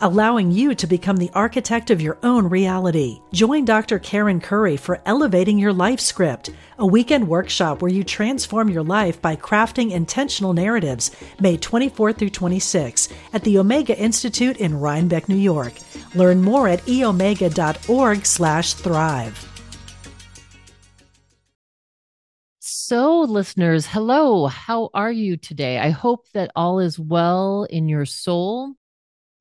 allowing you to become the architect of your own reality. Join Dr. Karen Curry for Elevating Your Life Script, a weekend workshop where you transform your life by crafting intentional narratives, May 24 through 26 at the Omega Institute in Rhinebeck, New York. Learn more at eomega.org/thrive. So, listeners, hello. How are you today? I hope that all is well in your soul.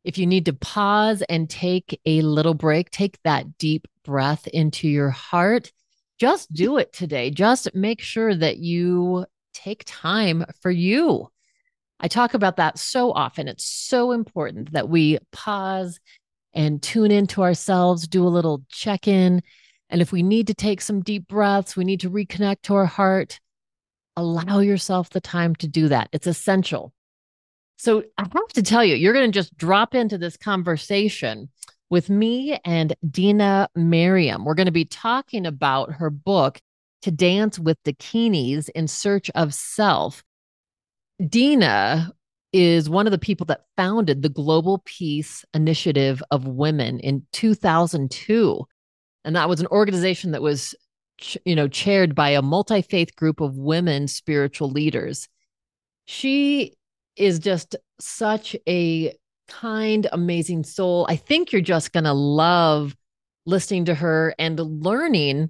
If you need to pause and take a little break, take that deep breath into your heart. Just do it today. Just make sure that you take time for you. I talk about that so often. It's so important that we pause and tune into ourselves, do a little check in, and if we need to take some deep breaths, we need to reconnect to our heart, allow yourself the time to do that. It's essential. So I have to tell you, you're going to just drop into this conversation with me and Dena Merriam. We're going to be talking about her book, To Dance with Dakinis in Search of Self. Dena is one of the people that founded the Global Peace Initiative of Women in 2002 and that was an organization that was you know chaired by a multi-faith group of women spiritual leaders she is just such a kind amazing soul i think you're just going to love listening to her and learning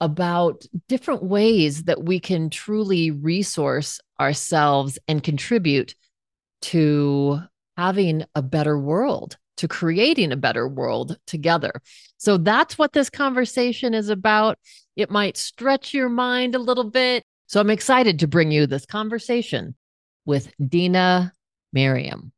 about different ways that we can truly resource ourselves and contribute to having a better world to creating a better world together. So that's what this conversation is about. It might stretch your mind a little bit. So I'm excited to bring you this conversation with Dena Merriam.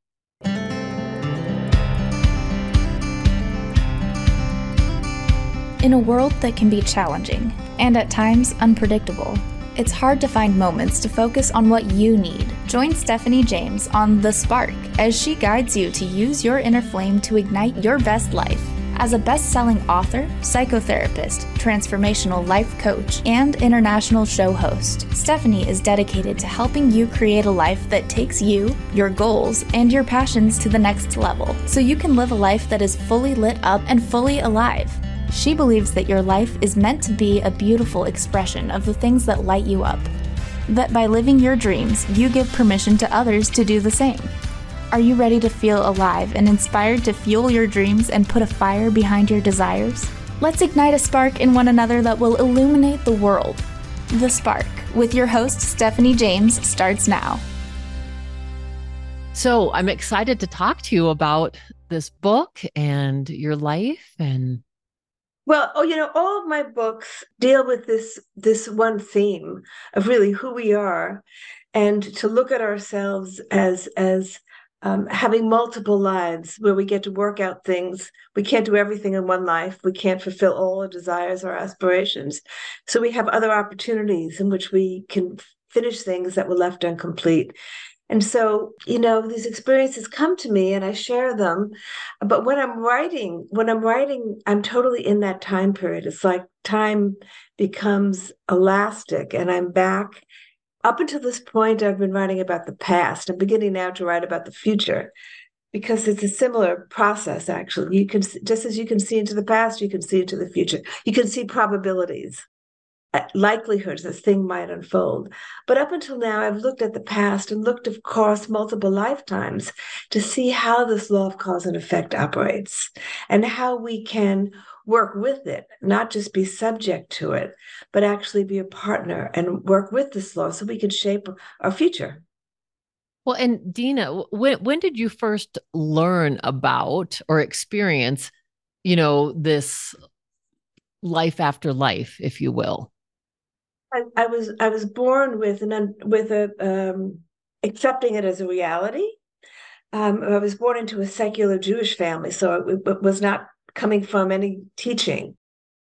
In a world that can be challenging and at times unpredictable, it's hard to find moments to focus on what you need. Join Stephanie James on The Spark as she guides you to use your inner flame to ignite your best life. As a best selling author, psychotherapist, transformational life coach, and international show host, Stephanie is dedicated to helping you create a life that takes you, your goals, and your passions to the next level so you can live a life that is fully lit up and fully alive. She believes that your life is meant to be a beautiful expression of the things that light you up. That by living your dreams, you give permission to others to do the same. Are you ready to feel alive and inspired to fuel your dreams and put a fire behind your desires? Let's ignite a spark in one another that will illuminate the world. The Spark, with your host, Stephanie James, starts now. So, I'm excited to talk to you about this book and your life and well, oh, you know, all of my books deal with this this one theme of really who we are, and to look at ourselves as as um, having multiple lives where we get to work out things. We can't do everything in one life. We can't fulfill all our desires or aspirations. So we have other opportunities in which we can finish things that were left incomplete. And so, you know, these experiences come to me and I share them. But when I'm writing, when I'm writing, I'm totally in that time period. It's like time becomes elastic and I'm back. Up until this point, I've been writing about the past. I'm beginning now to write about the future because it's a similar process, actually. You can, just as you can see into the past, you can see into the future. You can see probabilities uh, likelihoods this thing might unfold. But up until now, I've looked at the past and looked across multiple lifetimes to see how this law of cause and effect operates and how we can work with it, not just be subject to it, but actually be a partner and work with this law so we can shape our future. Well, and Dena, when when did you first learn about or experience, you know, this life after life, if you will? I, I was I was born with an with a um, accepting it as a reality. Um, I was born into a secular Jewish family, so it, it was not coming from any teaching.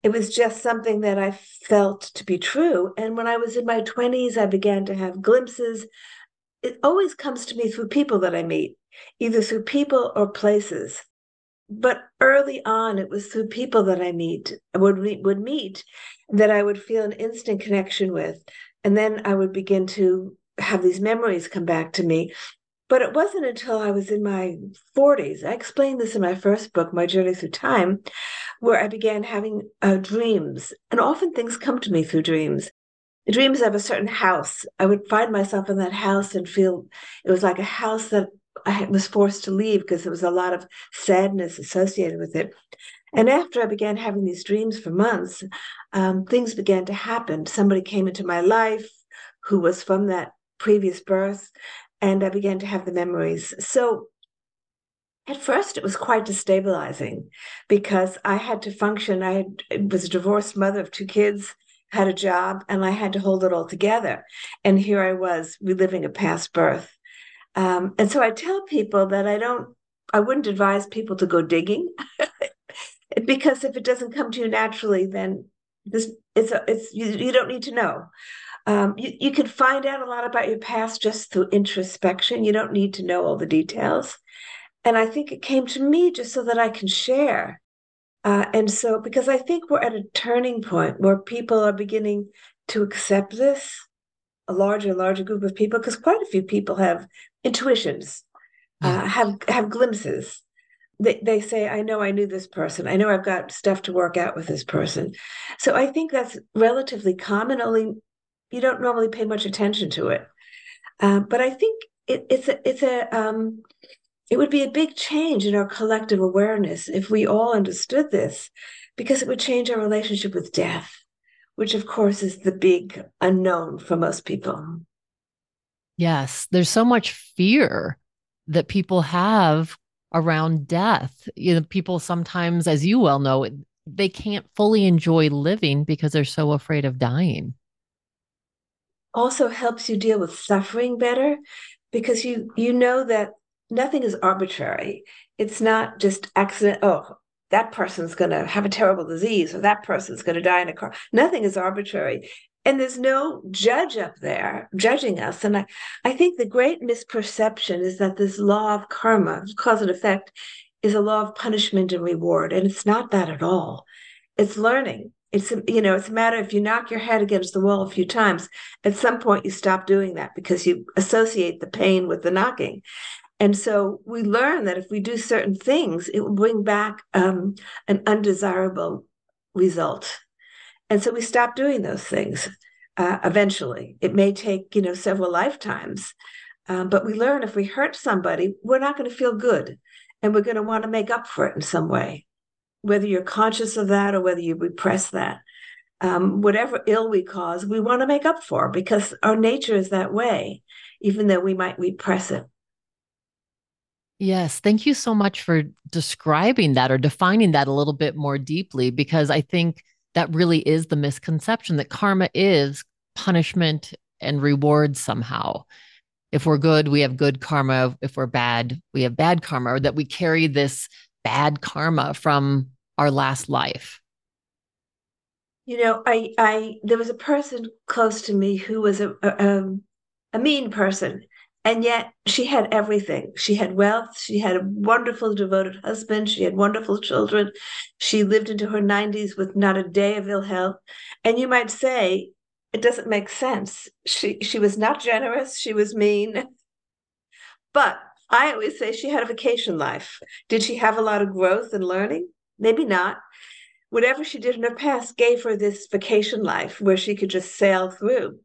It was just something that I felt to be true. And when I was in my 20s, I began to have glimpses it always comes to me through people that I meet, either through people or places. But early on, it was through people that I meet would would meet that I would feel an instant connection with, and then I would begin to have these memories come back to me. But it wasn't until I was in my 40s, I explained this in my first book, My Journey Through Time, where I began having uh, dreams. And often things come to me through dreams dreams of a certain house. I would find myself in that house and feel it was like a house that I was forced to leave because there was a lot of sadness associated with it. And after I began having these dreams for months, um, things began to happen. Somebody came into my life who was from that previous birth, and I began to have the memories. So at first, it was quite destabilizing because I had to function. I was a divorced mother of two kids had a job, and I had to hold it all together. And here I was reliving a past birth. Um, and so I tell people that I don't, I wouldn't advise people to go digging because if it doesn't come to you naturally, then this it's a, it's you, you don't need to know. Um, you, you can find out a lot about your past just through introspection. You don't need to know all the details. And I think it came to me just so that I can share uh, and so, because I think we're at a turning point where people are beginning to accept this, a larger and larger group of people, because quite a few people have intuitions, uh, have have glimpses. They, they say, I know I knew this person. I know I've got stuff to work out with this person. So I think that's relatively common, only you don't normally pay much attention to it. Uh, but I think it, it's a, it's a, um, it would be a big change in our collective awareness if we all understood this, because it would change our relationship with death, which, of course, is the big unknown for most people. Yes, there's so much fear that people have around death. You know, people sometimes, as you well know, they can't fully enjoy living because they're so afraid of dying. Also helps you deal with suffering better because you you know that nothing is arbitrary. It's not just accident. Oh, that person's going to have a terrible disease or that person's going to die in a car. Nothing is arbitrary. And there's no judge up there judging us. And I, I think the great misperception is that this law of karma, cause and effect, is a law of punishment and reward. And it's not that at all. It's learning. It's you know, it's a matter if you knock your head against the wall a few times, at some point you stop doing that because you associate the pain with the knocking. And so we learn that if we do certain things, it will bring back um, an undesirable result. And so we stop doing those things uh, eventually. It may take, you know, several lifetimes. Um, but we learn if we hurt somebody, we're not going to feel good. And we're going to want to make up for it in some way, whether you're conscious of that or whether you repress that. Um, whatever ill we cause, we want to make up for because our nature is that way, even though we might repress it. Yes. Thank you so much for describing that or defining that a little bit more deeply, because I think that really is the misconception that karma is punishment and reward somehow. If we're good, we have good karma. If we're bad, we have bad karma, or that we carry this bad karma from our last life. You know, I, I, there was a person close to me who was a, a, a mean person, and yet she had everything. She had wealth. She had a wonderful, devoted husband. She had wonderful children. She lived into her 90s with not a day of ill health. And you might say, it doesn't make sense. She she was not generous. She was mean. But I always say she had a vacation life. Did she have a lot of growth and learning? Maybe not. Whatever she did in her past gave her this vacation life where she could just sail through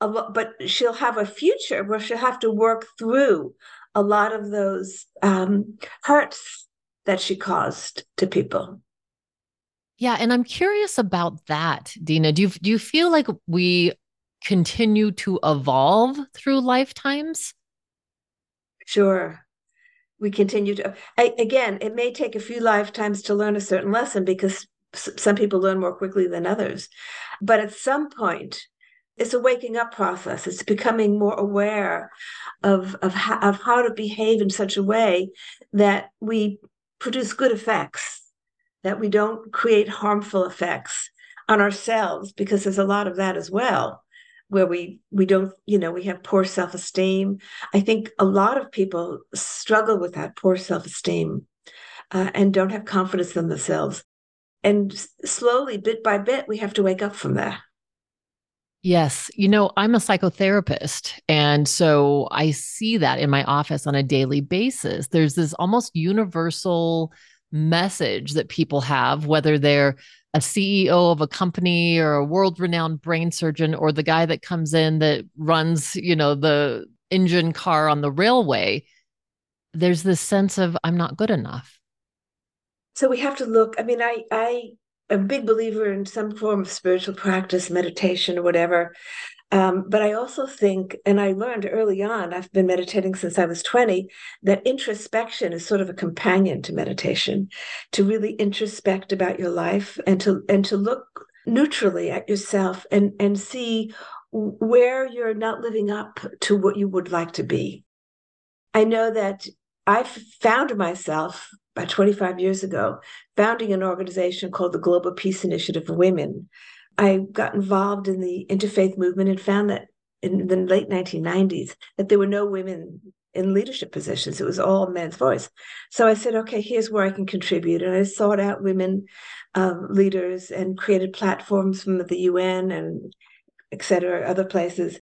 but she'll have a future where she'll have to work through a lot of those um, hurts that she caused to people. Yeah, and I'm curious about that, Dena. Do you do you feel like we continue to evolve through lifetimes? Sure. We continue to I, again, it may take a few lifetimes to learn a certain lesson because some people learn more quickly than others. But at some point, it's a waking up process. It's becoming more aware of of of how to behave in such a way that we produce good effects, that we don't create harmful effects on ourselves, because there's a lot of that as well. Where we we don't you know we have poor self-esteem i think a lot of people struggle with that poor self-esteem uh, and don't have confidence in themselves and slowly bit by bit we have to wake up from that Yes. You know, I'm a psychotherapist. And so I see that in my office on a daily basis. There's this almost universal message that people have, whether they're a CEO of a company or a world renowned brain surgeon or the guy that comes in that runs, you know, the engine car on the railway. There's this sense of, I'm not good enough. So we have to look. I mean, I, I a big believer in some form of spiritual practice, meditation, or whatever. Um, but I also think, and I learned early on, I've been meditating since I was 20, that introspection is sort of a companion to meditation, to really introspect about your life and to and to look neutrally at yourself and and see where you're not living up to what you would like to be. I know that I've found myself about 25 years ago, founding an organization called the Global Peace Initiative for Women. I got involved in the interfaith movement and found that in the late 1990s that there were no women in leadership positions. It was all men's voice. So I said, okay, here's where I can contribute. And I sought out women uh, leaders and created platforms from the UN and et cetera, other places.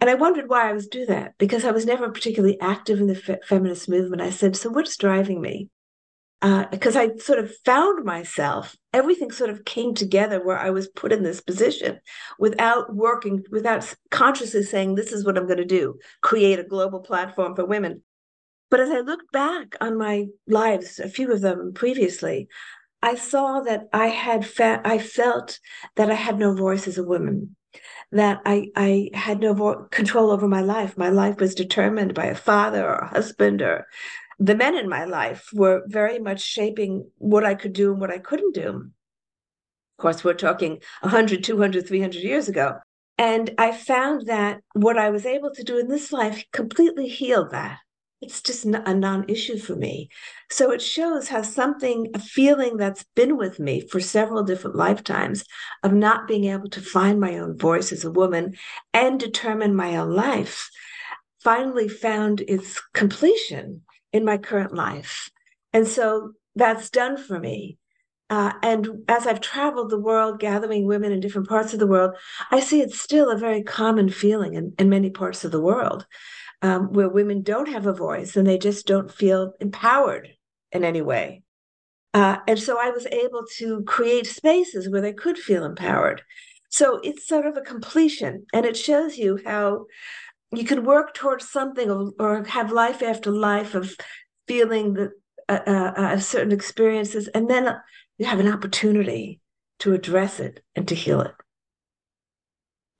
And I wondered why I was do that because I was never particularly active in the fe- feminist movement. I said, so what's driving me? Because uh, I sort of found myself, everything sort of came together where I was put in this position without working, without consciously saying, This is what I'm going to do create a global platform for women. But as I looked back on my lives, a few of them previously, I saw that I had fa- I felt that I had no voice as a woman, that I I had no vo- control over my life. My life was determined by a father or a husband or the men in my life were very much shaping what I could do and what I couldn't do. Of course, we're talking 100, 200, 300 years ago. And I found that what I was able to do in this life completely healed that. It's just a non issue for me. So it shows how something, a feeling that's been with me for several different lifetimes of not being able to find my own voice as a woman and determine my own life, finally found its completion in my current life. And so that's done for me. Uh, and as I've traveled the world gathering women in different parts of the world, I see it's still a very common feeling in, in many parts of the world um, where women don't have a voice and they just don't feel empowered in any way. Uh, and so I was able to create spaces where they could feel empowered. So it's sort of a completion, and it shows you how you can work towards something or, have life after life of feeling that uh, uh, uh, certain experiences, and then you have an opportunity to address it and to heal it.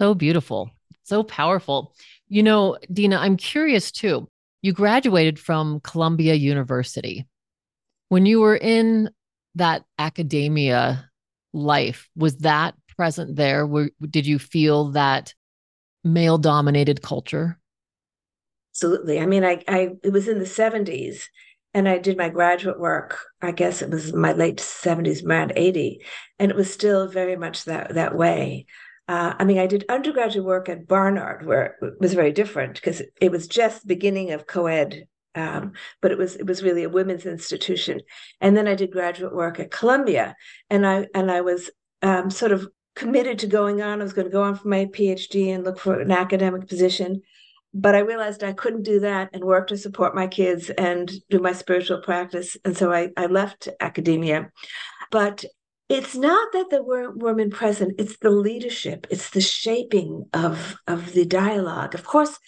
So beautiful, so powerful. You know, Dena, I'm curious too. You graduated from Columbia University. When you were in that academia life, was that present there? Were, did you feel that male dominated culture? Absolutely. I mean, I, I it was in the 70s and I did my graduate work. I guess it was my late 70s, around 80, and it was still very much that that way. Uh, I mean, I did undergraduate work at Barnard, where it was very different because it was just beginning of co-ed, um, but it was it was really a women's institution. And then I did graduate work at Columbia, and I and I was um, sort of committed to going on. I was going to go on for my PhD and look for an academic position. But I realized I couldn't do that and work to support my kids and do my spiritual practice. And so I, I left academia. But it's not that there weren't women present, it's the leadership, it's the shaping of, of the dialogue. Of course,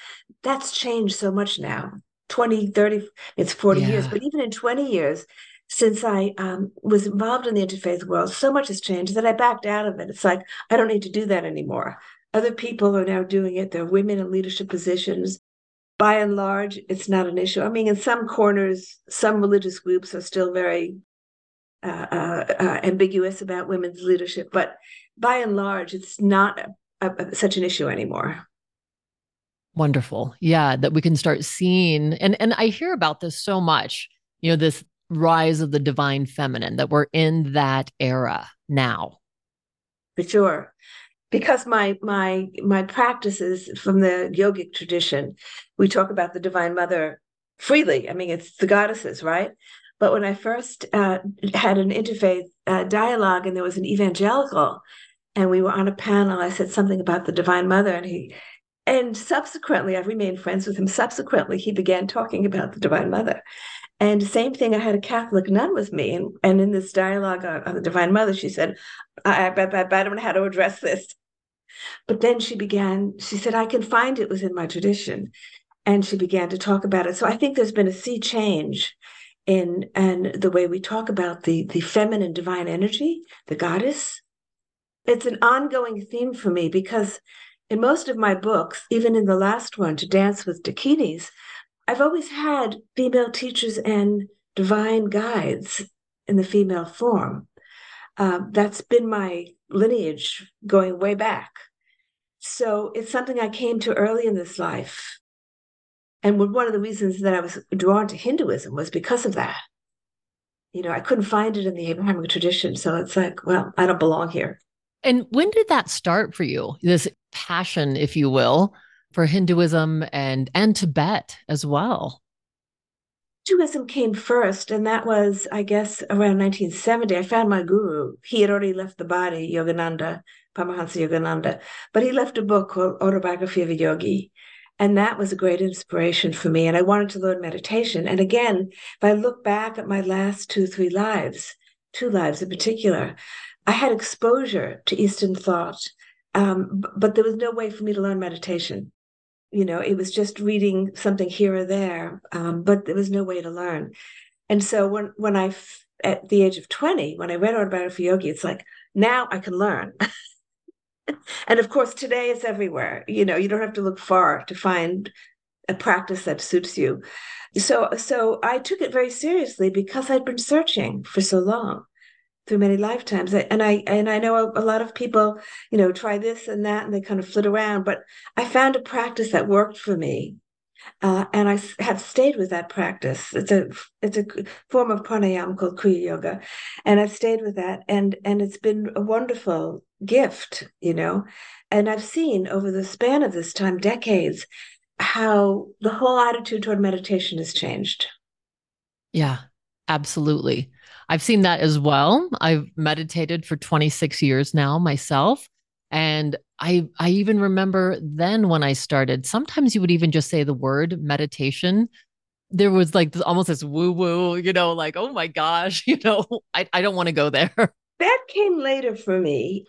that's changed so much now 20, 30, it's 40 yeah. years. But even in 20 years, since I um, was involved in the interfaith world, so much has changed that I backed out of it. It's like, I don't need to do that anymore. Other people are now doing it. There are women in leadership positions. By and large, it's not an issue. I mean, in some corners, some religious groups are still very uh, uh, uh, ambiguous about women's leadership, but by and large, it's not a, a, such an issue anymore. Wonderful. Yeah, that we can start seeing and and I hear about this so much. You know, this rise of the divine feminine that we're in that era now for sure because my my my practices from the yogic tradition, we talk about the Divine Mother freely. I mean, it's the goddesses, right? But when I first uh, had an interfaith uh, dialogue, and there was an evangelical, and we were on a panel, I said something about the Divine Mother, and he, and subsequently, I've remained friends with him. Subsequently, he began talking about the Divine Mother, and same thing, I had a Catholic nun with me, and, and in this dialogue on, on the Divine Mother, she said, I, I, I, I don't know how to address this. But then she began, she said, I can find it within my tradition. And she began to talk about it. So I think there's been a sea change in and the way we talk about the the feminine divine energy, the goddess. It's an ongoing theme for me because in most of my books, even in the last one, To Dance with Dakinis, I've always had female teachers and divine guides in the female form. Uh, that's been my lineage going way back. So it's something I came to early in this life. And one of the reasons that I was drawn to Hinduism was because of that. You know, I couldn't find it in the Abrahamic tradition. So it's like, well, I don't belong here. And when did that start for you? This passion, if you will, for Hinduism and and Tibet as well. Hinduism came first, and that was, I guess, around 1970. I found my guru. He had already left the body, Yogananda, Paramahansa Yogananda, but he left a book called Autobiography of a Yogi. And that was a great inspiration for me. And I wanted to learn meditation. And again, if I look back at my last two, three lives, two lives in particular, I had exposure to Eastern thought, um, but there was no way for me to learn meditation you know it was just reading something here or there um, but there was no way to learn. And so when when i at the age of 20 when i read autobiography yogi it's like now i can learn. And of course today it's everywhere. You know you don't have to look far to find a practice that suits you. So so i took it very seriously because i'd been searching for so long through many lifetimes. And i and i know a, a, lot of people you know try this and that and they kind of flit around but i found a practice that worked for me. Uh, and i have stayed with that practice. It's a it's a form of pranayama called kriya yoga. And i've stayed with that and and it's been a wonderful gift you know. And i've seen over the span of this time decades how the whole attitude toward meditation has changed. Yeah absolutely I've seen that as well. I've meditated for 26 years now myself. And I I even remember then when I started, sometimes you would even just say the word meditation. There was like almost this woo woo, you know, like, oh my gosh, you know, I, I don't want to go there. That came later for me.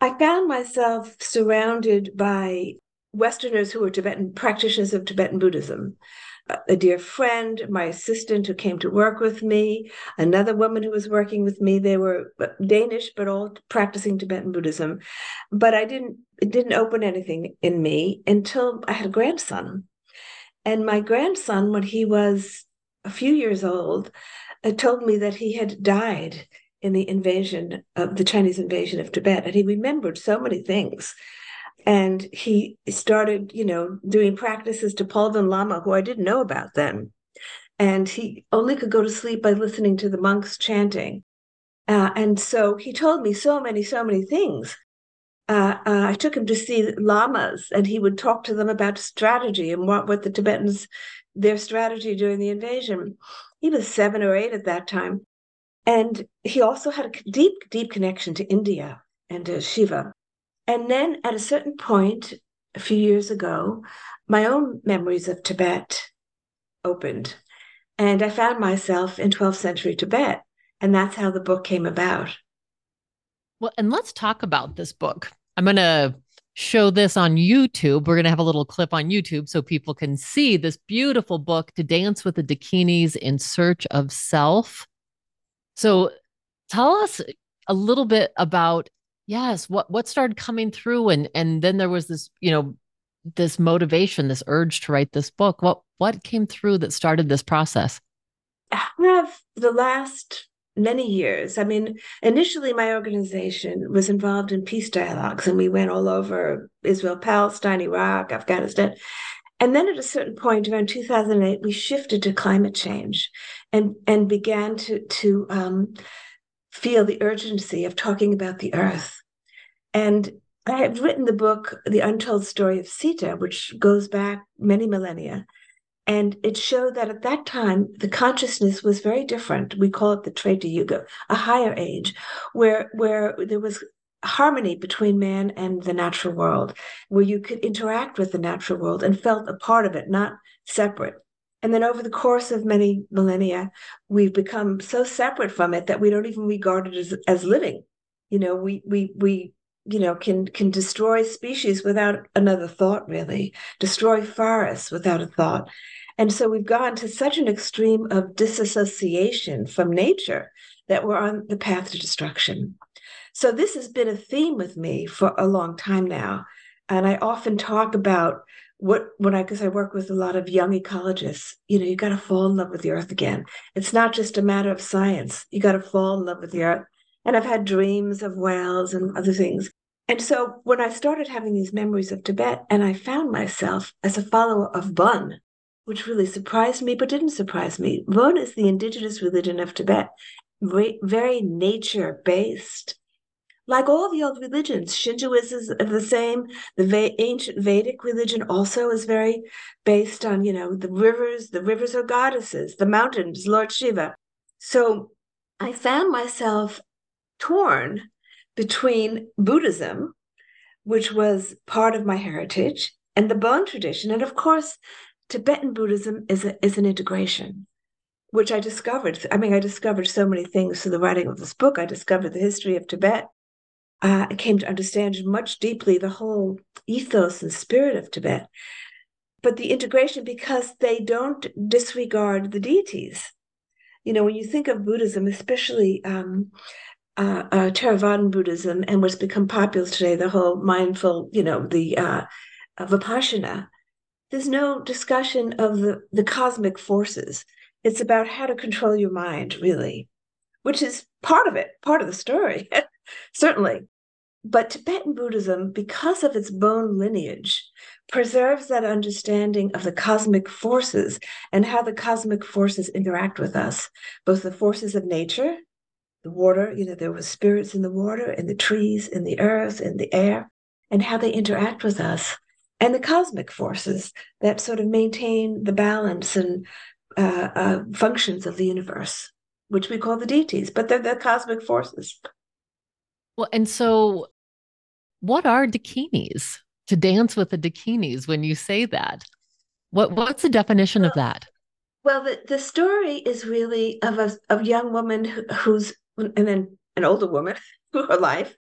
I found myself surrounded by Westerners who were Tibetan practitioners of Tibetan Buddhism a dear friend, my assistant who came to work with me, another woman who was working with me. They were Danish, but all practicing Tibetan Buddhism. But I didn't, it didn't open anything in me until I had a grandson. And my grandson, when he was a few years old, uh, told me that he had died in the invasion of the Chinese invasion of Tibet. And he remembered so many things and he started you know doing practices to Palden Lhamo who I didn't know about then and he only could go to sleep by listening to the monks chanting uh, and so he told me so many so many things uh, uh, I took him to see lamas, and he would talk to them about strategy and what what the Tibetans their strategy during the invasion. He was seven or eight at that time, and he also had a deep deep connection to India and to Shiva. And then at a certain point, a few years ago, my own memories of Tibet opened. And I found myself in 12th century Tibet. And that's how the book came about. Well, and let's talk about this book. I'm going to show this on YouTube. We're going to have a little clip on YouTube so people can see this beautiful book, To Dance with the Dakinis in Search of Self. So tell us a little bit about yes what what started coming through and and then there was this you know this motivation this urge to write this book. What what came through that started this process? Have the last many years. I mean initially my organization was involved in peace dialogues and we went all over israel palestine iraq afghanistan. And then at a certain point around 2008 we shifted to climate change and and began to to um, feel the urgency of talking about the earth. And I have written the book, The Untold Story of Sita, which goes back many millennia. And it showed that at that time, the consciousness was very different. We call it the Treta Yuga, a higher age, where, where there was harmony between man and the natural world, where you could interact with the natural world and felt a part of it, not separate. And then over the course of many millennia, we've become so separate from it that we don't even regard it as, as living. You know, we we we you know can can destroy species without another thought really destroy forests without a thought. And so we've gone to such an extreme of disassociation from nature that we're on the path to destruction. So this has been a theme with me for a long time now. And i often talk about what when i because i work with a lot of young ecologists you know you got to fall in love with the earth again it's not just a matter of science you got to fall in love with the earth and I've had dreams of whales and other things. And so when I started having these memories of Tibet, and I found myself as a follower of Bon, which really surprised me, but didn't surprise me. Bon is the indigenous religion of Tibet, very, very nature based. Like all the old religions, Shintoism is the same. The ancient Vedic religion also is very based on, you know, the rivers. The rivers are goddesses. The mountains, Lord Shiva. So I found myself torn between Buddhism, which was part of my heritage, and the Bon tradition. And of course, Tibetan Buddhism is, a, is an integration, which I discovered. I mean, I discovered so many things through the writing of this book. I discovered the history of Tibet. Uh, I came to understand much deeply the whole ethos and spirit of Tibet. But the integration, because they don't disregard the deities. You know, when you think of Buddhism, especially um, uh, uh, Theravadan Buddhism and what's become popular today, the whole mindful, you know, the uh, Vipassana, there's no discussion of the, the cosmic forces. It's about how to control your mind, really, which is part of it, part of the story, certainly. But Tibetan Buddhism, because of its Bon lineage, preserves that understanding of the cosmic forces and how the cosmic forces interact with us, both the forces of nature the water, you know, there were spirits in the water, in the trees, in the earth, in the air, and how they interact with us, and the cosmic forces that sort of maintain the balance and uh, uh, functions of the universe, which we call the deities, but they're the cosmic forces. Well, and so what are dakinis? To dance with the dakinis when you say that. What what's the definition well, of that? Well, the, the story is really of a of young woman who, who's and then an older woman through her life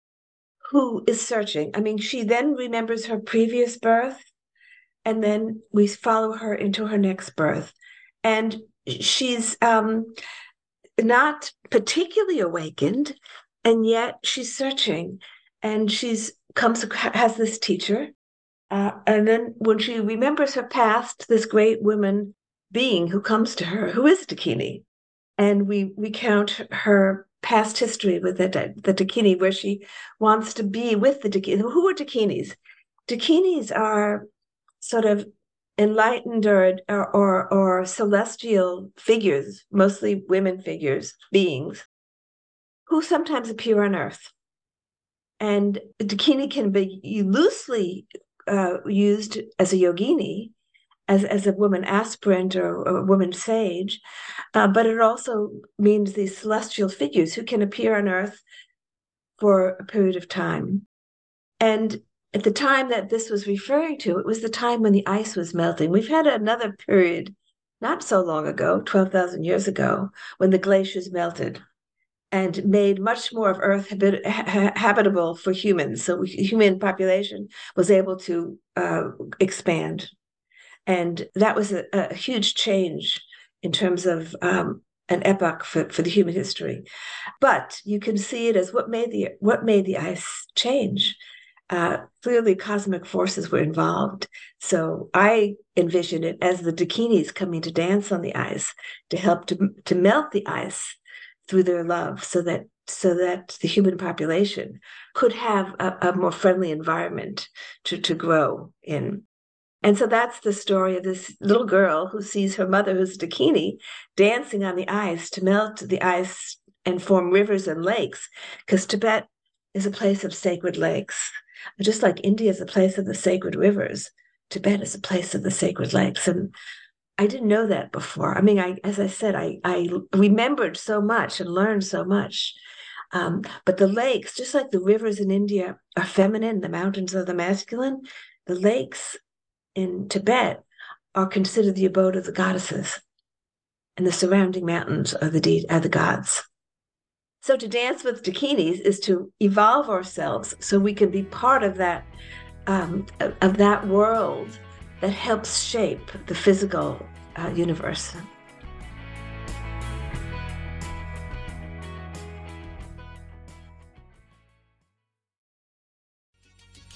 who is searching. I mean, she then remembers her previous birth, and then we follow her into her next birth. And she's um, not particularly awakened, and yet she's searching. And she's comes has this teacher, uh, and then when she remembers her past, this great woman being who comes to her, who is Dakini, and we recount her past history with the, the Dakini, where she wants to be with the Dakini. Who are Dakinis? Dakinis are sort of enlightened or, or, or, or celestial figures, mostly women figures, beings, who sometimes appear on Earth. And Dakini can be loosely uh, used as a yogini, as, as a woman aspirant or, a woman sage, uh, but it also means these celestial figures who can appear on earth for a period of time. And at the time that this was referring to, it was the time when the ice was melting. We've had another period not so long ago, 12,000 years ago, when the glaciers melted and made much more of Earth habit- ha- habitable for humans. So human population was able to uh, expand and that was a, a huge change in terms of um, an epoch for, for the human history. But you can see it as what made the what made the ice change. Uh, clearly, cosmic forces were involved. So I envision it as the Dakinis coming to dance on the ice to help to, to melt the ice through their love, so that so that the human population could have a, a more friendly environment to, to grow in. And so that's the story of this little girl who sees her mother, who's a Dakini, dancing on the ice to melt the ice and form rivers and lakes, because Tibet is a place of sacred lakes. Just like India is a place of the sacred rivers, Tibet is a place of the sacred lakes. And I didn't know that before. I mean, I as I said, I I remembered so much and learned so much. Um, but the lakes, just like the rivers in India are feminine, the mountains are the masculine, the lakes in Tibet are considered the abode of the goddesses, and the surrounding mountains are the de- are the gods. So to dance with dakinis is to evolve ourselves so we can be part of that um, of that world that helps shape the physical uh, universe.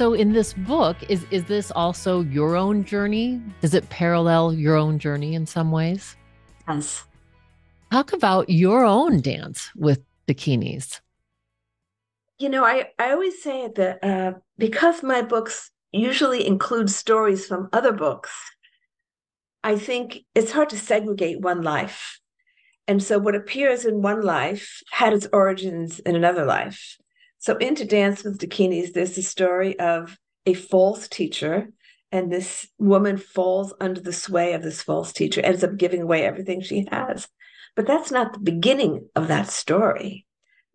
so in this book is is this also your own journey? Does it parallel your own journey in some ways? Yes. Talk about your own dance with dakinis. you know i i always say that uh, because my books usually include stories from other books i think it's hard to segregate one life. And so what appears in one life had its origins in another life so, into Dance with Dakinis, there's the story of a false teacher, and this woman falls under the sway of this false teacher, ends up giving away everything she has. But that's not the beginning of that story.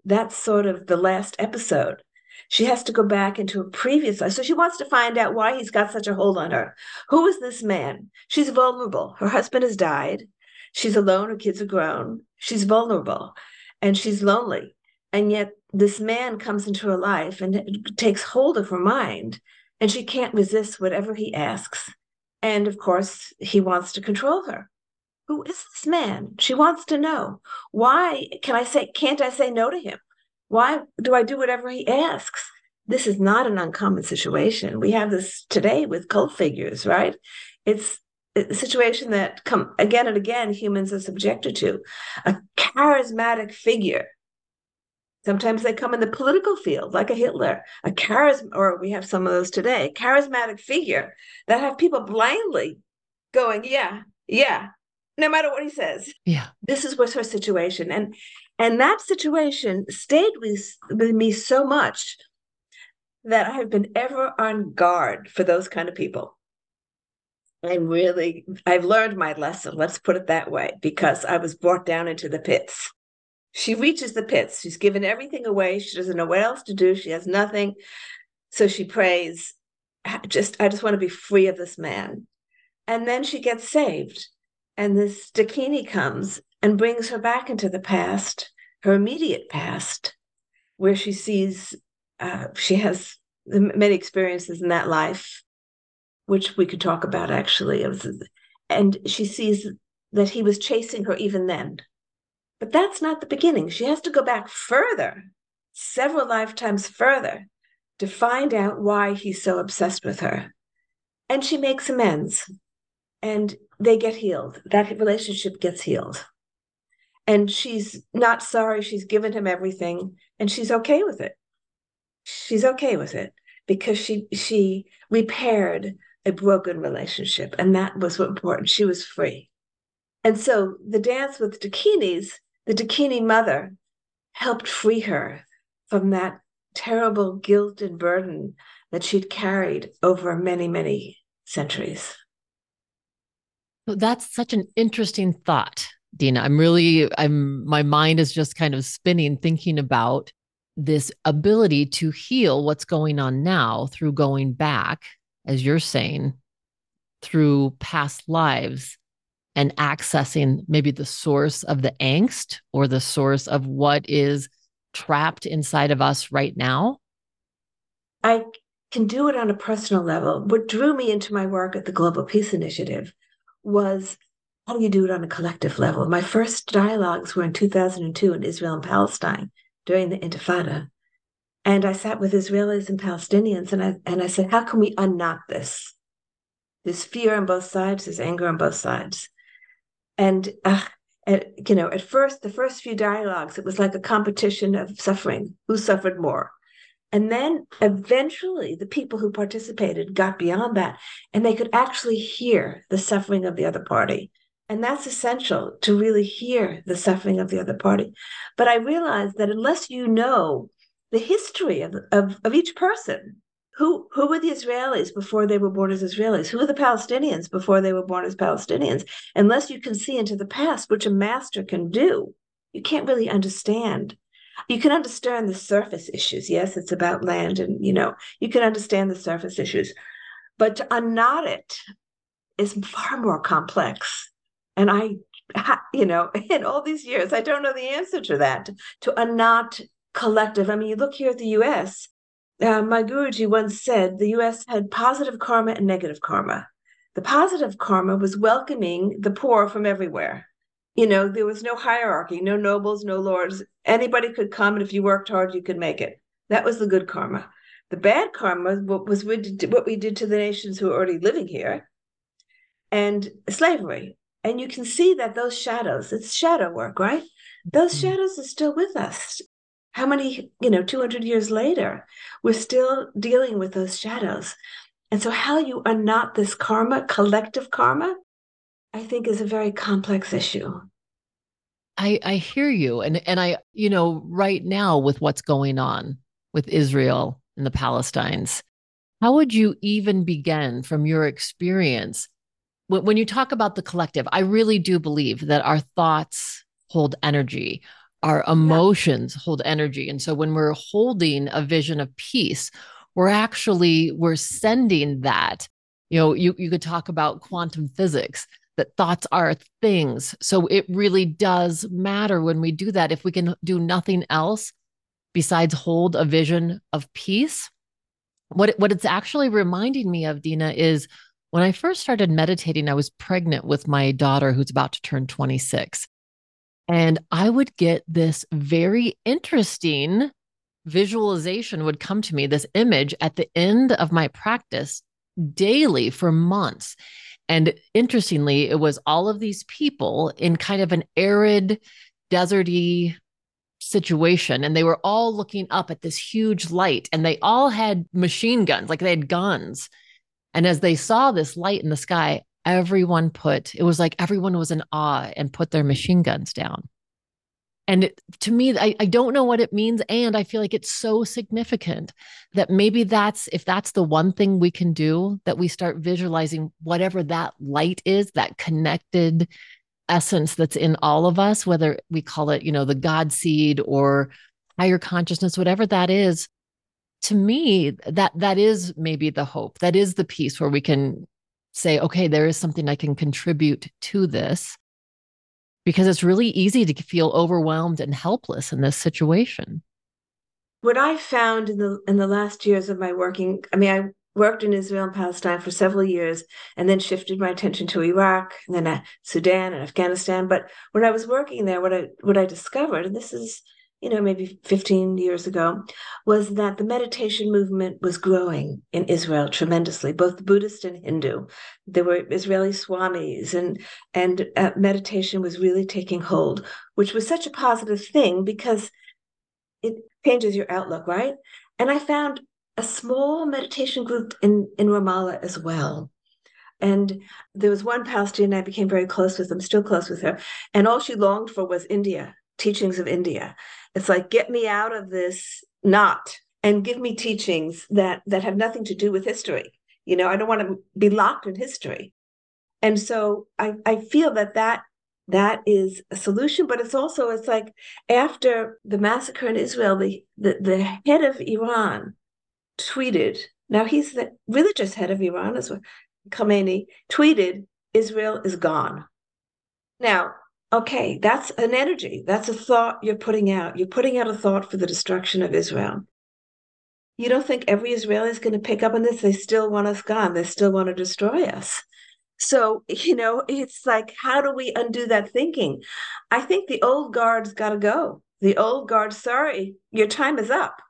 That's sort of the last episode. She has to go back into a previous life. So she wants to find out why he's got such a hold on her. Who is this man? She's vulnerable. Her husband has died. She's alone. Her kids are grown. She's vulnerable and she's lonely. And yet this man comes into her life and takes hold of her mind, and she can't resist whatever he asks. And of course, he wants to control her. Who is this man? She wants to know. Why can I say, can't I say no to him? Why do I do whatever he asks? This is not an uncommon situation. We have this today with cult figures, right? It's a situation that come again and again humans are subjected to. A charismatic figure Sometimes they come in the political field, like a Hitler, a charisma, or we have some of those today, charismatic figure that have people blindly going, yeah, yeah, no matter what he says. Yeah. This is what's her situation. And and that situation stayed with, with me so much that I have been ever on guard for those kind of people. I'm really, I've learned my lesson, let's put it that way, because I was brought down into the pits she reaches the pits. She's given everything away. She doesn't know what else to do. She has nothing. So she prays, just I just want to be free of this man. And then she gets saved. And this Dakini comes and brings her back into the past, her immediate past, where she sees uh, she has many experiences in that life, which we could talk about actually. And she sees that he was chasing her even then. But that's not the beginning. She has to go back further, several lifetimes further, to find out why he's so obsessed with her. And she makes amends and they get healed. That relationship gets healed. And she's not sorry. She's given him everything and she's okay with it. She's okay with it because she she repaired a broken relationship and that was what important. She was free. And so the dance with dakinis the Dakini mother helped free her from that terrible guilt and burden that she'd carried over many, many centuries. That's such an interesting thought, Dena. I'm really, I'm, my mind is just kind of spinning thinking about this ability to heal what's going on now through going back, as you're saying, through past lives and accessing maybe the source of the angst or the source of what is trapped inside of us right now? I can do it on a personal level. What drew me into my work at the Global Peace Initiative was how do you do it on a collective level? My first dialogues were in 2002 in Israel and Palestine during the Intifada. And I sat with Israelis and Palestinians and I, and I said, how can we unknot this? There's fear on both sides, there's anger on both sides. And, uh, at, you know, at first, the first few dialogues, it was like a competition of suffering. Who suffered more? And then eventually the people who participated got beyond that and they could actually hear the suffering of the other party. And that's essential to really hear the suffering of the other party. But I realized that unless you know the history of, of, of each person, who who were the Israelis before they were born as Israelis? Who were the Palestinians before they were born as Palestinians? Unless you can see into the past, which a master can do, you can't really understand. You can understand the surface issues. Yes, it's about land, and you know you can understand the surface issues, but to unknot it is far more complex. And I, you know, in all these years, I don't know the answer to that. To unknot collective. I mean, you look here at the U.S uh, my Guruji once said the US had positive karma and negative karma. The positive karma was welcoming the poor from everywhere. You know, there was no hierarchy, no nobles, no lords. Anybody could come, and if you worked hard, you could make it. That was the good karma. The bad karma was what we did to the nations who were already living here and slavery. And you can see that those shadows, it's shadow work, right? Those mm-hmm. shadows are still with us how many, you know, 200 years later, we're still dealing with those shadows. And so, how you unknot this karma, collective karma, I think is a very complex issue. I, I hear you. And, and I, you know, right now with what's going on with Israel and the Palestines, how would you even begin from your experience? When, when you talk about the collective, I really do believe that our thoughts hold energy our emotions yeah. hold energy. And so when we're holding a vision of peace we're actually we're sending that. You know you, you could talk about quantum physics that thoughts are things. So it really does matter when we do that. If we can do nothing else besides hold a vision of peace what what it's actually reminding me of Dena is when i first started meditating i was pregnant with my daughter who's about to turn 26 and I would get this very interesting visualization would come to me, this image at the end of my practice daily for months. And interestingly, it was all of these people in kind of an arid, deserty situation. And they were all looking up at this huge light and they all had machine guns, like they had guns. And as they saw this light in the sky, everyone put it was like everyone was in awe and put their machine guns down. And it, to me I, I don't know what it means and i feel like it's so significant that maybe that's if that's the one thing we can do that we start visualizing whatever that light is that connected essence that's in all of us whether we call it you know the god seed or higher consciousness whatever that is. To me that that is maybe the hope. That is the piece where we can say, okay, there is something I can contribute to this because it's really easy to feel overwhelmed and helpless in this situation. What I found in the in the last years of my working, I mean, I worked in Israel and Palestine for several years, and then shifted my attention to Iraq, and then Sudan and Afghanistan. But when I was working there, what I what I discovered, and this is you know, maybe 15 years ago, was that the meditation movement was growing in Israel tremendously, both Buddhist and Hindu. There were Israeli swamis, and and uh, meditation was really taking hold, which was such a positive thing because it changes your outlook, right? And I found a small meditation group in in Ramallah as well. And there was one Palestinian I became very close with. I'm still close with her, and all she longed for was India, teachings of India. It's like get me out of this knot and give me teachings that that have nothing to do with history. You know, I don't want to be locked in history. And so I, I feel that that that is a solution, but it's also it's like after the massacre in Israel, the the, the head of Iran tweeted. Now he's the religious head of Iran as well. Khamenei tweeted, "Israel is gone." Now okay, that's an energy. That's a thought you're putting out. You're putting out a thought for the destruction of Israel. You don't think every Israeli is going to pick up on this? They still want us gone. They still want to destroy us. So, you know, it's like, how do we undo that thinking? I think the old guard's got to go. The old guard, sorry, your time is up.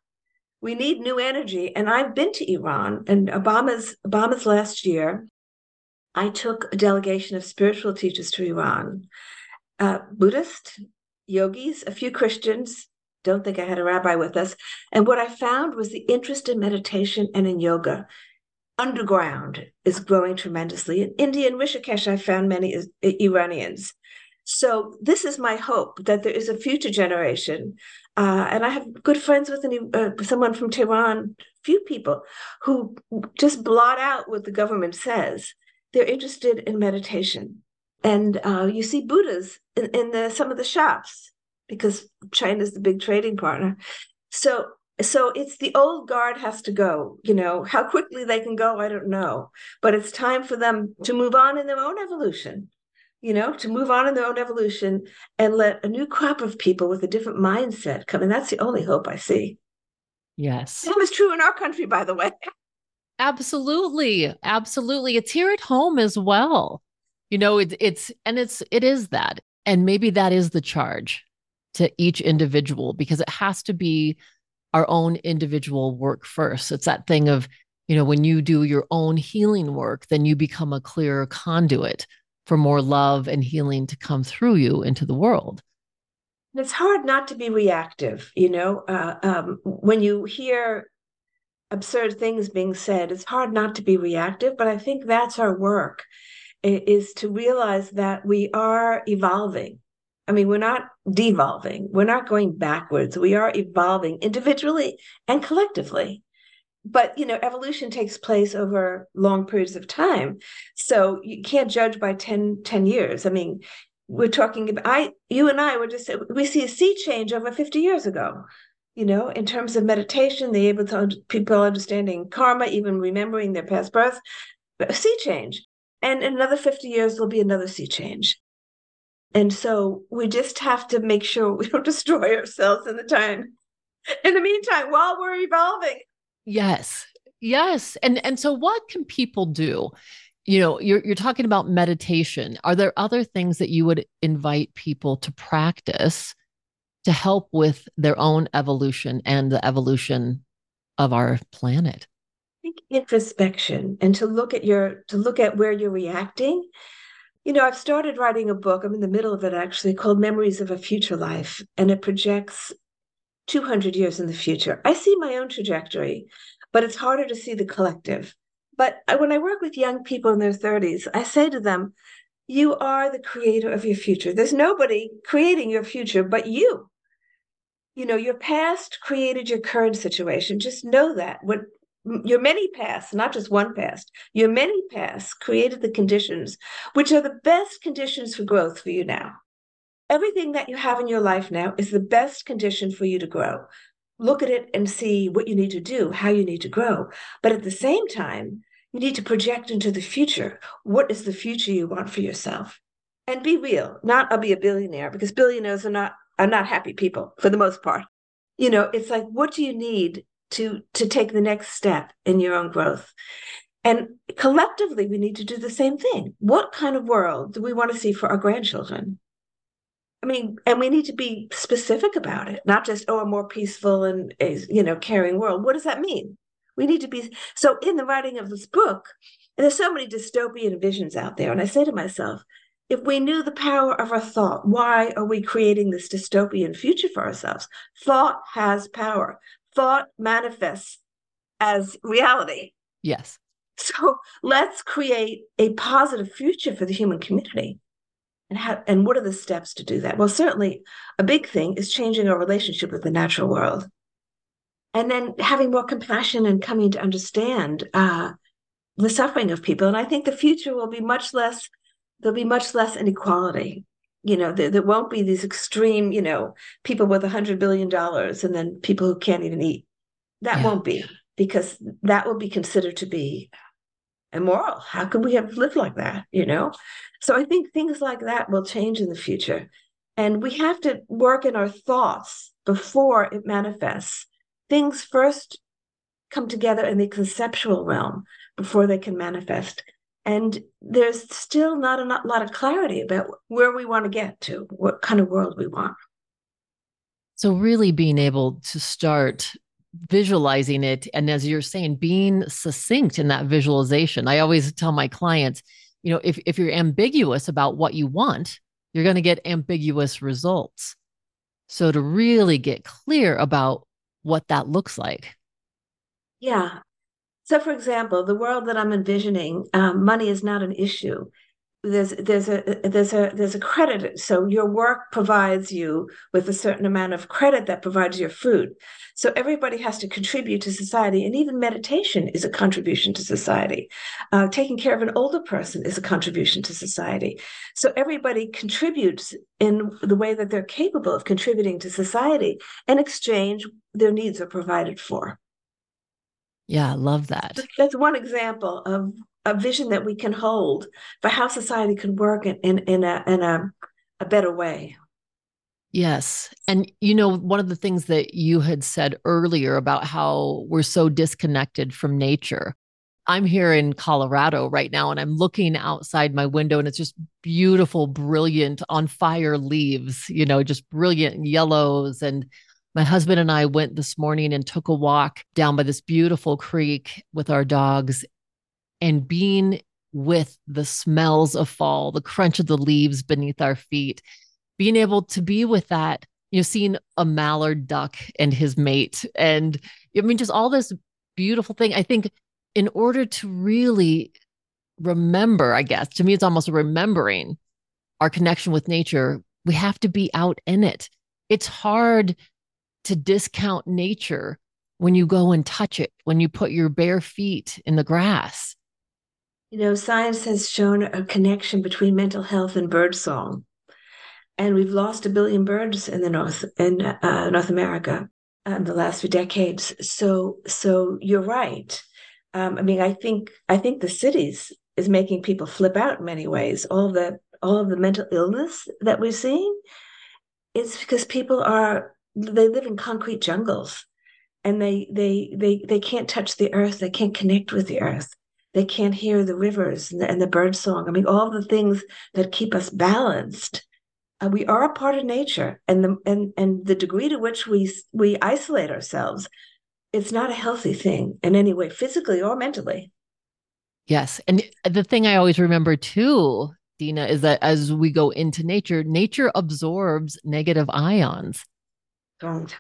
We need new energy. And I've been to Iran and Obama's Obama's last year. I took a delegation of spiritual teachers to Iran, uh, Buddhist, yogis, a few Christians. Don't think I had a rabbi with us. And what I found was the interest in meditation and in yoga underground is growing tremendously. In India and Rishikesh, I found many Iranians. So this is my hope that there is a future generation, uh, and I have good friends with any, uh, someone from Tehran, few people who just blot out what the government says. They're interested in meditation, and uh, you see Buddhas in, in the, some of the shops because China's the big trading partner. So so it's the old guard has to go you know. How quickly they can go i don't know. But it's time for them to move on in their own evolution you know to move on in their own evolution and let a new crop of people with a different mindset come. And that's the only hope i see. Yes. That was true in our country by the way. Absolutely. Absolutely. It's here at home as well you know it's it's and it's it is that and maybe that is the charge to each individual because it has to be our own individual work first. It's that thing of, you know, when you do your own healing work, then you become a clearer conduit for more love and healing to come through you into the world. It's hard not to be reactive, you know. Uh, um, when you hear absurd things being said, it's hard not to be reactive. But I think that's our work, is to realize that we are evolving I mean, we're not devolving, we're not going backwards. We are evolving individually and collectively. But you know, evolution takes place over long periods of time. So you can't judge by 10, 10 years. I mean, we're talking about I you and I were just we see a sea change over 50 years ago you know, in terms of meditation, the able to people understanding karma, even remembering their past birth, a sea change. And in another 50 years, there'll be another sea change. And so we just have to make sure we don't destroy ourselves in the time. In the meantime, while we're evolving. Yes. Yes. And and so what can people do? You know, you're you're talking about meditation. Are there other things that you would invite people to practice to help with their own evolution and the evolution of our planet? Think introspection and to look at your to look at where you're reacting you know, I've started writing a book, I'm in the middle of it actually, called Memories of a Future Life, and it projects 200 years in the future. I see my own trajectory, but it's harder to see the collective. But when I work with young people in their 30s, I say to them, you are the creator of your future. There's nobody creating your future but you. You know, your past created your current situation. Just know that. What your many paths, not just one past, your many paths created the conditions which are the best conditions for growth for you now. Everything that you have in your life now is the best condition for you to grow. Look at it and see what you need to do, how you need to grow. But at the same time, you need to project into the future. What is the future you want for yourself? And be real, not I'll be a billionaire because billionaires are not are not happy people for the most part. You know, it's like what do you need to to take the next step in your own growth. And collectively we need to do the same thing. What kind of world do we want to see for our grandchildren? I mean and we need to be specific about it not just oh a more peaceful and you know caring world. What does that mean? We need to be so in the writing of this book and there's so many dystopian visions out there. And i say to myself if we knew the power of our thought, why are we creating this dystopian future for ourselves? Thought has power thought manifests as reality. Yes. So let's create a positive future for the human community. And, how, and what are the steps to do that? Well, certainly a big thing is changing our relationship with the natural world. And then having more compassion and coming to understand uh, the suffering of people. And I think the future will be much less, there'll be much less inequality you know there, there won't be these extreme you know people with a hundred billion dollars and then people who can't even eat. That yeah. won't be because that will be considered to be immoral. How could we have lived like that you know? So i think things like that will change in the future. And we have to work in our thoughts before it manifests. Things first come together in the conceptual realm before they can manifest And there's still not a lot of clarity about where we want to get to, what kind of world we want. So, really being able to start visualizing it. And as you're saying, being succinct in that visualization. I always tell my clients, you know, if, if you're ambiguous about what you want, you're going to get ambiguous results. So, to really get clear about what that looks like. Yeah. So, for example, the world that I'm envisioning, um, money is not an issue. There's there's a there's a there's a credit. So your work provides you with a certain amount of credit that provides your food. So everybody has to contribute to society and even meditation is a contribution to society. Uh, taking care of an older person is a contribution to society. So everybody contributes in the way that they're capable of contributing to society in exchange their needs are provided for yeah, love that. That's one example of a vision that we can hold for how society could work in, in, in, a, in a, a better way. Yes. And, you know, one of the things that you had said earlier about how we're so disconnected from nature. I'm here in Colorado right now and I'm looking outside my window and it's just beautiful, brilliant, on fire leaves, you know, just brilliant yellows. And my husband and I went this morning and took a walk down by this beautiful creek with our dogs and being with the smells of fall, the crunch of the leaves beneath our feet, being able to be with that, you know, seeing a mallard duck and his mate. And I mean, just all this beautiful thing. I think in order to really remember, I guess, to me, it's almost remembering our connection with nature, we have to be out in it. It's hard to discount nature when you go and touch it, when you put your bare feet in the grass. You know, science has shown a connection between mental health and birdsong, and we've lost a billion birds in the North in uh, North America in um, the last few decades. So, so you're right. Um, I mean, I think I think the cities is making people flip out in many ways. All the all of the mental illness that we're seeing is because people are they live in concrete jungles and they they they they can't touch the earth they can't connect with the earth they can't hear the rivers and the, and the bird song. I mean, all the things that keep us balanced. Uh, we are a part of nature, and the and and the degree to which we we isolate ourselves, it's not a healthy thing in any way, physically or mentally. Yes, and the thing I always remember too, Dena, is that as we go into nature, nature absorbs negative ions. Don't.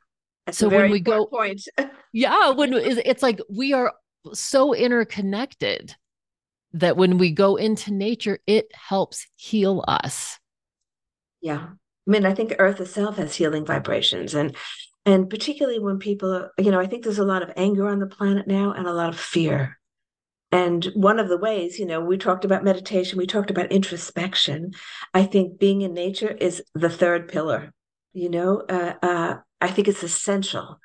That's so when we go point. yeah, when it's like we are so interconnected that when we go into nature, it helps heal us. Yeah. I mean, I think Earth itself has healing vibrations. And and particularly when people are, you know, I think there's a lot of anger on the planet now and a lot of fear. And one of the ways, you know, we talked about meditation, we talked about introspection. I think being in nature is the third pillar. You know, uh, uh, I think it's essential.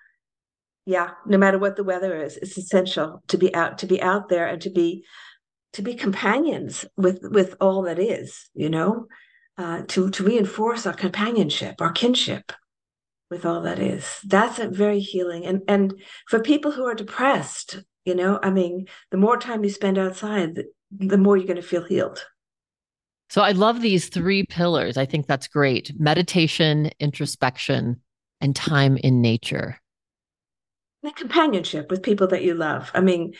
Yeah no matter what the weather is it's essential to be out to be out there and to be to be companions with with all that is you know? Uh, to to reinforce our companionship our kinship with all that is. That's a very healing. And and for people who are depressed you know i mean the more time you spend outside the, the more you're going to feel healed so i love these three pillars i think that's great meditation introspection and time in nature the companionship with people that you love. I mean,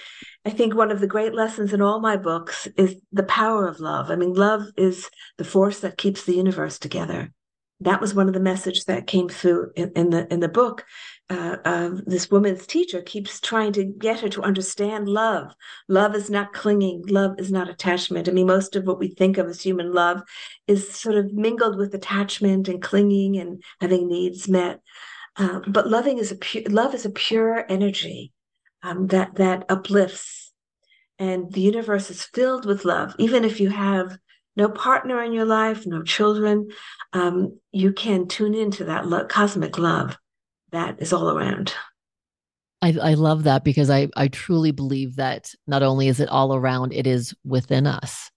I think one of the great lessons in all my books is the power of love. I mean, love is the force that keeps the universe together. That was one of the messages that came through in, in the in the book. Uh, this woman's teacher keeps trying to get her to understand love. Love is not clinging. Love is not attachment. I mean, most of what we think of as human love is sort of mingled with attachment and clinging and having needs met. Uh, but loving is a pure, love is a pure energy um, that that uplifts, and the universe is filled with love. Even if you have no partner in your life, no children, um, you can tune into that lo- cosmic love that is all around. I, I love that because I, I truly believe that not only is it all around, it is within us.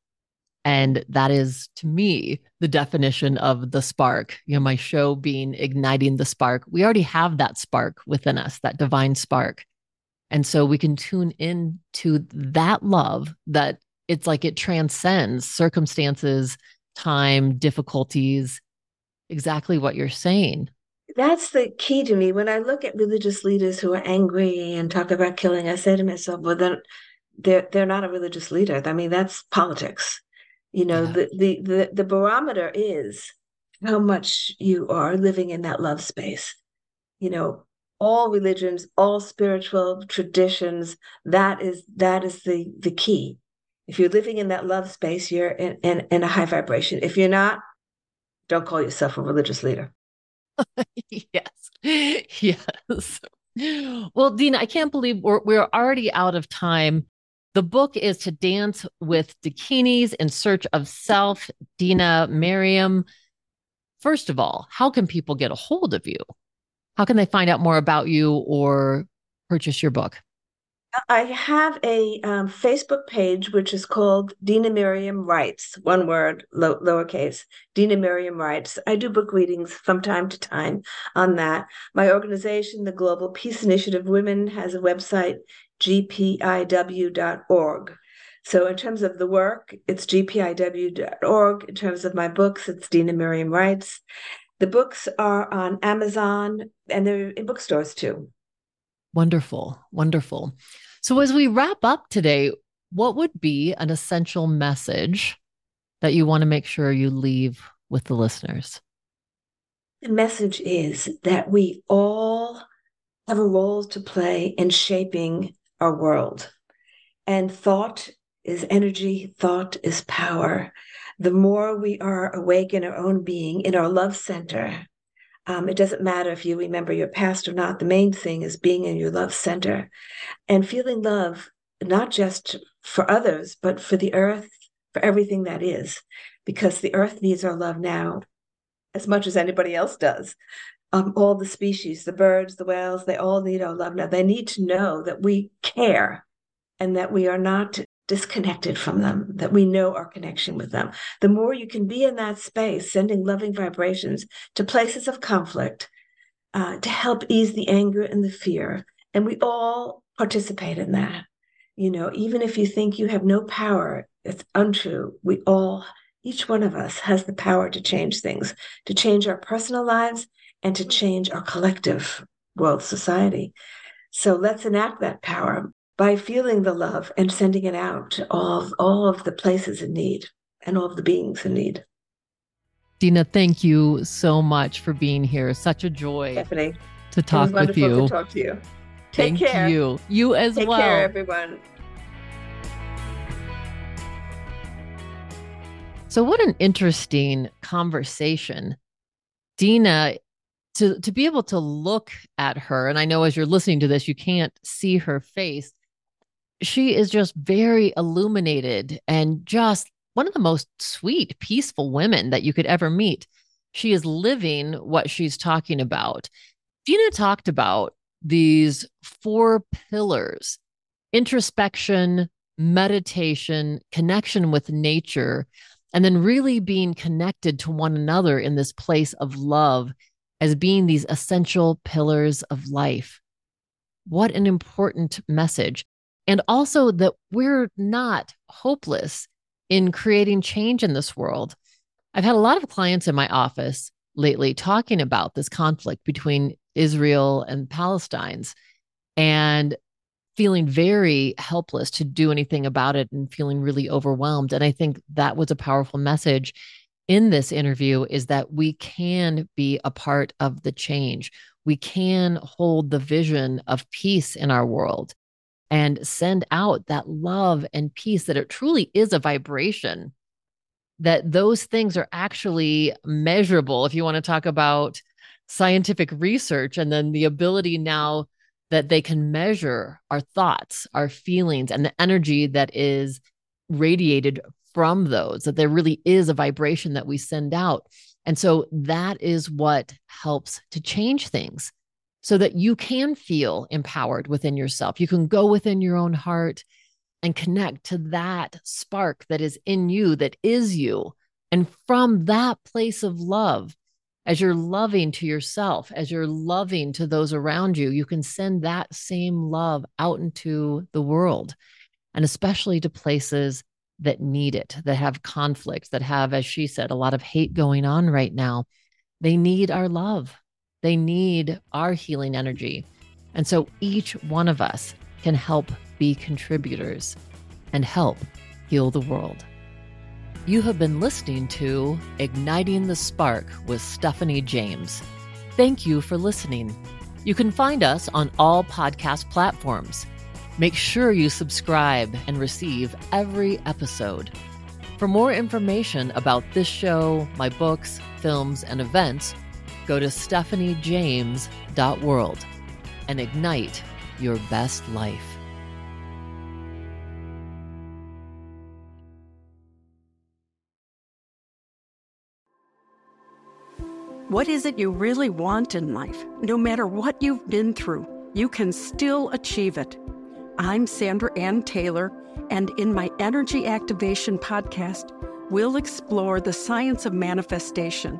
And that is to me the definition of the spark. You know, my show being igniting the spark. We already have that spark within us, that divine spark. And so we can tune in to that love that it's like it transcends circumstances, time, difficulties, exactly what you're saying. That's the key to me. When I look at religious leaders who are angry and talk about killing, I say to myself, well, then they're they're not a religious leader. I mean, that's politics. You know, yeah. the, the the the barometer is how much you are living in that love space. You know, all religions, all spiritual traditions, that is that is the the key. If you're living in that love space, you're in, in, in a high vibration. If you're not, don't call yourself a religious leader. yes. Yes. Well, Dena, I can't believe we're, we're already out of time. The book is To Dance with Dakinis in Search of Self, Dena Merriam. First of all, how can people get a hold of you? How can they find out more about you or purchase your book? I have a um, Facebook page which is called Dena Merriam Writes, one word, low, lowercase. Dena Merriam Writes. I do book readings from time to time on that. My organization, the Global Peace Initiative Women, has a website, gpiw.org. So, in terms of the work, it's gpiw.org. In terms of my books, it's Dena Merriam Writes. The books are on Amazon and they're in bookstores too. Wonderful, wonderful. So, as we wrap up today, what would be an essential message that you want to make sure you leave with the listeners? The message is that we all have a role to play in shaping our world. And thought is energy, thought is power. The more we are awake in our own being, in our love center, um, it doesn't matter if you remember your past or not. The main thing is being in your love center and feeling love, not just for others, but for the earth, for everything that is, because the earth needs our love now as much as anybody else does. Um, all the species, the birds, the whales, they all need our love now. They need to know that we care and that we are not disconnected from them, that we know our connection with them. The more you can be in that space, sending loving vibrations to places of conflict uh, to help ease the anger and the fear. And we all participate in that. You know, even if you think you have no power, it's untrue. We all, each one of us has the power to change things, to change our personal lives and to change our collective world society. So let's enact that power by feeling the love and sending it out to all of, all of the places in need and all of the beings in need. Dena, thank you so much for being here. Such a joy Stephanie, to talk with you. To talk to you. Take thank care. you. You as Take well. Take care, everyone. So, what an interesting conversation. Dena to to be able to look at her and i know as you're listening to this you can't see her face she is just very illuminated and just one of the most sweet, peaceful women that you could ever meet. She is living what she's talking about. Dena talked about these four pillars introspection, meditation, connection with nature, and then really being connected to one another in this place of love as being these essential pillars of life. What an important message and also that we're not hopeless in creating change in this world. I've had a lot of clients in my office lately talking about this conflict between Israel and Palestinians and feeling very helpless to do anything about it and feeling really overwhelmed. And I think that was a powerful message in this interview is that we can be a part of the change. We can hold the vision of peace in our world and send out that love and peace that it truly is a vibration that those things are actually measurable. If you want to talk about scientific research and then the ability now that they can measure our thoughts our feelings and the energy that is radiated from those that there really is a vibration that we send out. And so that is what helps to change things so that you can feel empowered within yourself. You can go within your own heart and connect to that spark that is in you, that is you. And from that place of love, as you're loving to yourself, as you're loving to those around you, you can send that same love out into the world and especially to places that need it, that have conflict, that have, as she said, a lot of hate going on right now. They need our love, they need our healing energy. And so each one of us can help be contributors and help heal the world. You have been listening to Igniting the Spark with Stephanie James. Thank you for listening. You can find us on all podcast platforms. Make sure you subscribe and receive every episode. For more information about this show, my books, films, and events, go to stephaniejames.world and ignite your best life. What is it you really want in life? No matter what you've been through, you can still achieve it. I'm Sandra Anne Taylor, and in my Energy Activation podcast, we'll explore the science of manifestation,